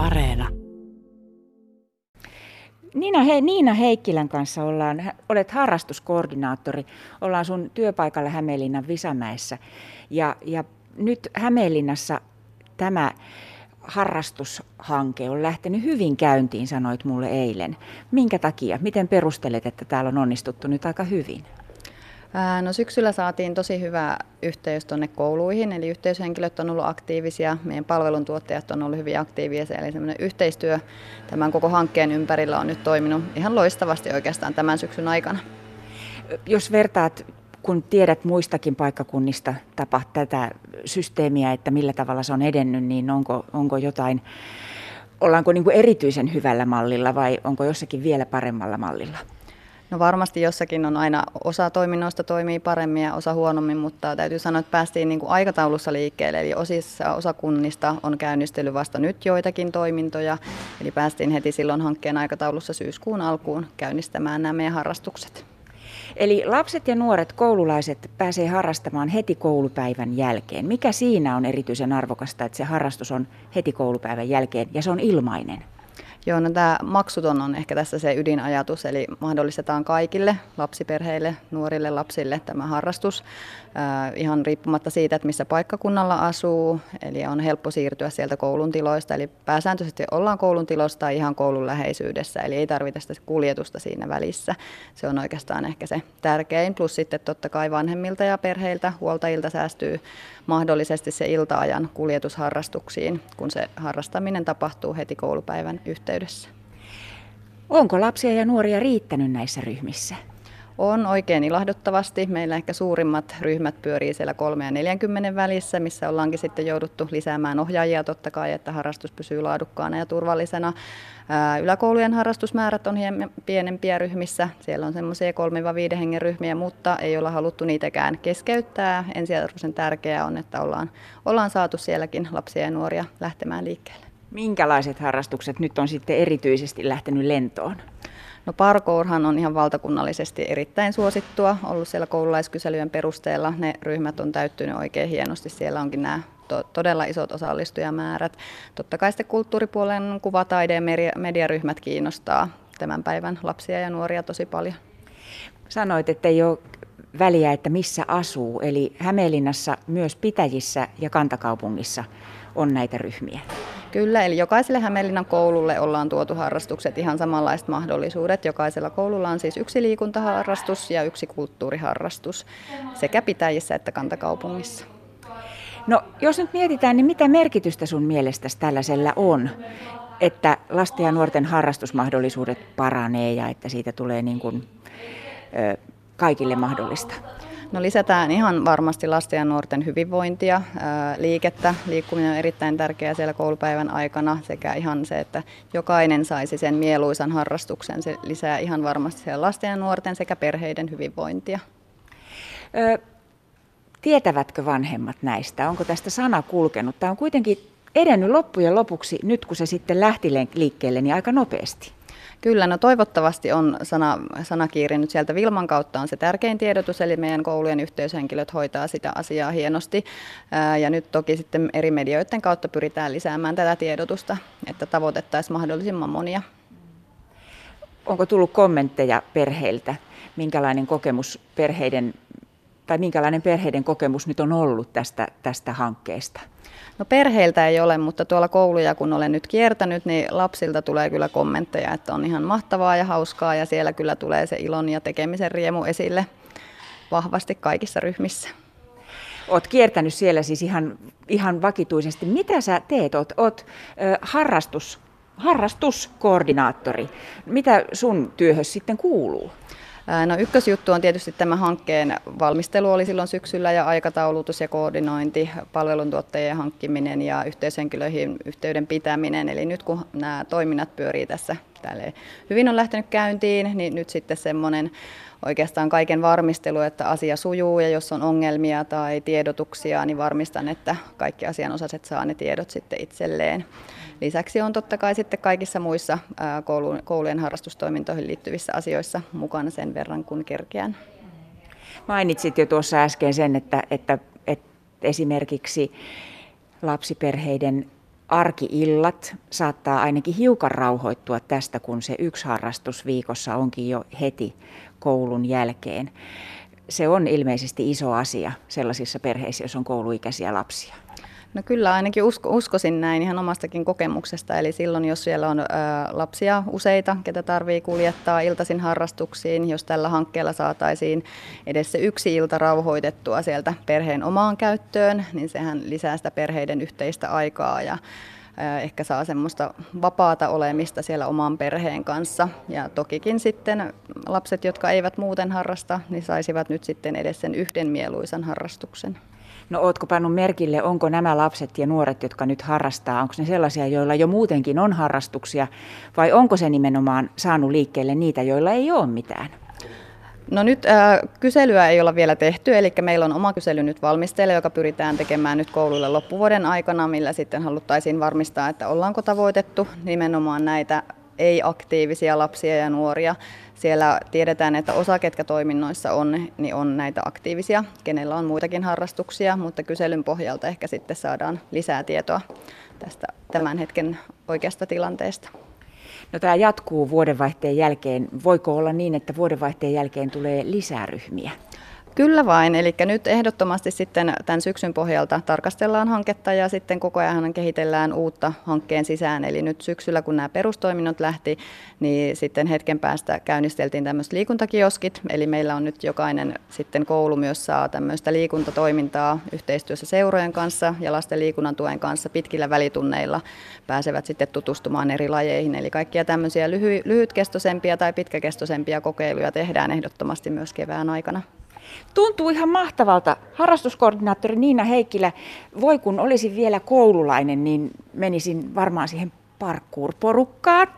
Areena. Niina, he, Niina Heikkilän kanssa ollaan, olet harrastuskoordinaattori, ollaan sun työpaikalla Hämeenlinnan Visamäessä. Ja, ja nyt Hämeenlinnassa tämä harrastushanke on lähtenyt hyvin käyntiin, sanoit mulle eilen. Minkä takia? Miten perustelet, että täällä on onnistuttu nyt aika hyvin? No syksyllä saatiin tosi hyvä yhteys tuonne kouluihin, eli yhteyshenkilöt on ollut aktiivisia, meidän palveluntuottajat on ollut hyvin aktiivisia, eli semmoinen yhteistyö tämän koko hankkeen ympärillä on nyt toiminut ihan loistavasti oikeastaan tämän syksyn aikana. Jos vertaat, kun tiedät muistakin paikkakunnista tapa tätä systeemiä, että millä tavalla se on edennyt, niin onko, onko jotain, ollaanko niin kuin erityisen hyvällä mallilla vai onko jossakin vielä paremmalla mallilla? No varmasti jossakin on aina osa toiminnoista toimii paremmin ja osa huonommin, mutta täytyy sanoa, että päästiin niin kuin aikataulussa liikkeelle. Eli osissa osakunnista on käynnistellyt vasta nyt joitakin toimintoja. Eli päästiin heti silloin hankkeen aikataulussa syyskuun alkuun käynnistämään nämä meidän harrastukset. Eli lapset ja nuoret koululaiset pääsee harrastamaan heti koulupäivän jälkeen. Mikä siinä on erityisen arvokasta, että se harrastus on heti koulupäivän jälkeen ja se on ilmainen? Joo, no tämä maksuton on ehkä tässä se ydinajatus, eli mahdollistetaan kaikille lapsiperheille, nuorille lapsille tämä harrastus äh, ihan riippumatta siitä, että missä paikkakunnalla asuu, eli on helppo siirtyä sieltä koulun tiloista, eli pääsääntöisesti ollaan koulun tiloista tai ihan koulun läheisyydessä, eli ei tarvita sitä kuljetusta siinä välissä. Se on oikeastaan ehkä se tärkein, plus sitten totta kai vanhemmilta ja perheiltä, huoltajilta säästyy mahdollisesti se iltaajan kuljetusharrastuksiin, kun se harrastaminen tapahtuu heti koulupäivän yhteydessä. Onko lapsia ja nuoria riittänyt näissä ryhmissä? On oikein ilahduttavasti. Meillä ehkä suurimmat ryhmät pyörii siellä 3 ja 40 välissä, missä ollaankin sitten jouduttu lisäämään ohjaajia totta kai, että harrastus pysyy laadukkaana ja turvallisena. Yläkoulujen harrastusmäärät on hieman pienempiä ryhmissä. Siellä on semmoisia 3-5 hengen ryhmiä, mutta ei olla haluttu niitäkään keskeyttää. Ensiarvoisen tärkeää on, että ollaan, ollaan saatu sielläkin lapsia ja nuoria lähtemään liikkeelle. Minkälaiset harrastukset nyt on sitten erityisesti lähtenyt lentoon? No parkourhan on ihan valtakunnallisesti erittäin suosittua, ollut siellä koululaiskyselyjen perusteella. Ne ryhmät on täyttynyt oikein hienosti. Siellä onkin nämä to- todella isot osallistujamäärät. Totta kai sitten kulttuuripuolen kuvataide- ja mediaryhmät kiinnostaa tämän päivän lapsia ja nuoria tosi paljon. Sanoit, että ei ole väliä, että missä asuu. Eli Hämeenlinnassa myös Pitäjissä ja Kantakaupungissa on näitä ryhmiä. Kyllä, eli jokaiselle Hämeenlinnan koululle ollaan tuotu harrastukset ihan samanlaiset mahdollisuudet. Jokaisella koululla on siis yksi liikuntaharrastus ja yksi kulttuuriharrastus sekä Pitäjissä että Kantakaupungissa. No jos nyt mietitään, niin mitä merkitystä sun mielestäsi tällaisella on, että lasten ja nuorten harrastusmahdollisuudet paranee ja että siitä tulee niin kuin, ö, kaikille mahdollista? No lisätään ihan varmasti lasten ja nuorten hyvinvointia, liikettä. Liikkuminen on erittäin tärkeää siellä koulupäivän aikana sekä ihan se, että jokainen saisi sen mieluisan harrastuksen. Se lisää ihan varmasti siellä lasten ja nuorten sekä perheiden hyvinvointia. Ö, tietävätkö vanhemmat näistä? Onko tästä sana kulkenut? Tämä on kuitenkin edennyt loppujen lopuksi, nyt kun se sitten lähti liikkeelle, niin aika nopeasti. Kyllä, no toivottavasti on sana, sanakiiri nyt sieltä Vilman kautta on se tärkein tiedotus, eli meidän koulujen yhteyshenkilöt hoitaa sitä asiaa hienosti. Ja nyt toki sitten eri medioiden kautta pyritään lisäämään tätä tiedotusta, että tavoitettaisiin mahdollisimman monia. Onko tullut kommentteja perheiltä? Minkälainen kokemus perheiden tai minkälainen perheiden kokemus nyt on ollut tästä, tästä hankkeesta? No perheiltä ei ole, mutta tuolla kouluja kun olen nyt kiertänyt, niin lapsilta tulee kyllä kommentteja, että on ihan mahtavaa ja hauskaa ja siellä kyllä tulee se ilon ja tekemisen riemu esille vahvasti kaikissa ryhmissä. Olet kiertänyt siellä siis ihan, ihan vakituisesti. Mitä sä teet? Olet, olet äh, harrastus, harrastuskoordinaattori. Mitä sun työhös sitten kuuluu? No ykkösjuttu on tietysti tämä hankkeen valmistelu oli silloin syksyllä ja aikataulutus ja koordinointi, palveluntuottajien hankkiminen ja yhteyshenkilöihin yhteyden pitäminen. Eli nyt kun nämä toiminnat pyörii tässä tälle hyvin on lähtenyt käyntiin, niin nyt sitten semmoinen oikeastaan kaiken varmistelu, että asia sujuu ja jos on ongelmia tai tiedotuksia, niin varmistan, että kaikki asianosaiset saa ne tiedot sitten itselleen. Lisäksi on totta kai sitten kaikissa muissa koulujen harrastustoimintoihin liittyvissä asioissa mukana sen verran, kun kerkeän. Mainitsit jo tuossa äsken sen, että, että, että esimerkiksi lapsiperheiden arkiillat saattaa ainakin hiukan rauhoittua tästä, kun se yksi harrastus viikossa onkin jo heti koulun jälkeen. Se on ilmeisesti iso asia sellaisissa perheissä, jos on kouluikäisiä lapsia. No kyllä, ainakin usko, uskoisin näin ihan omastakin kokemuksesta. Eli silloin, jos siellä on ä, lapsia useita, ketä tarvii kuljettaa iltaisin harrastuksiin, jos tällä hankkeella saataisiin edes se yksi ilta rauhoitettua sieltä perheen omaan käyttöön, niin sehän lisää sitä perheiden yhteistä aikaa ja ehkä saa semmoista vapaata olemista siellä oman perheen kanssa. Ja tokikin sitten lapset, jotka eivät muuten harrasta, niin saisivat nyt sitten edes sen yhden mieluisan harrastuksen. No ootko pannut merkille, onko nämä lapset ja nuoret, jotka nyt harrastaa, onko ne sellaisia, joilla jo muutenkin on harrastuksia, vai onko se nimenomaan saanut liikkeelle niitä, joilla ei ole mitään? No nyt äh, kyselyä ei olla vielä tehty, eli meillä on oma kysely nyt valmisteilla, joka pyritään tekemään nyt kouluille loppuvuoden aikana, millä sitten haluttaisiin varmistaa, että ollaanko tavoitettu nimenomaan näitä ei-aktiivisia lapsia ja nuoria. Siellä tiedetään, että osa, ketkä toiminnoissa on, niin on näitä aktiivisia, kenellä on muitakin harrastuksia, mutta kyselyn pohjalta ehkä sitten saadaan lisää tietoa tästä tämän hetken oikeasta tilanteesta. No tämä jatkuu vuodenvaihteen jälkeen. Voiko olla niin, että vuodenvaihteen jälkeen tulee lisää ryhmiä? Kyllä vain, eli nyt ehdottomasti sitten tämän syksyn pohjalta tarkastellaan hanketta ja sitten koko ajan kehitellään uutta hankkeen sisään. Eli nyt syksyllä, kun nämä perustoiminnot lähti, niin sitten hetken päästä käynnisteltiin tämmöiset liikuntakioskit. Eli meillä on nyt jokainen sitten koulu myös saa tämmöistä liikuntatoimintaa yhteistyössä seurojen kanssa ja lasten liikunnan tuen kanssa pitkillä välitunneilla pääsevät sitten tutustumaan eri lajeihin. Eli kaikkia tämmöisiä lyhy- lyhytkestoisempia tai pitkäkestoisempia kokeiluja tehdään ehdottomasti myös kevään aikana. Tuntuu ihan mahtavalta. Harrastuskoordinaattori Niina Heikkilä, voi kun olisin vielä koululainen, niin menisin varmaan siihen parkour-porukkaan.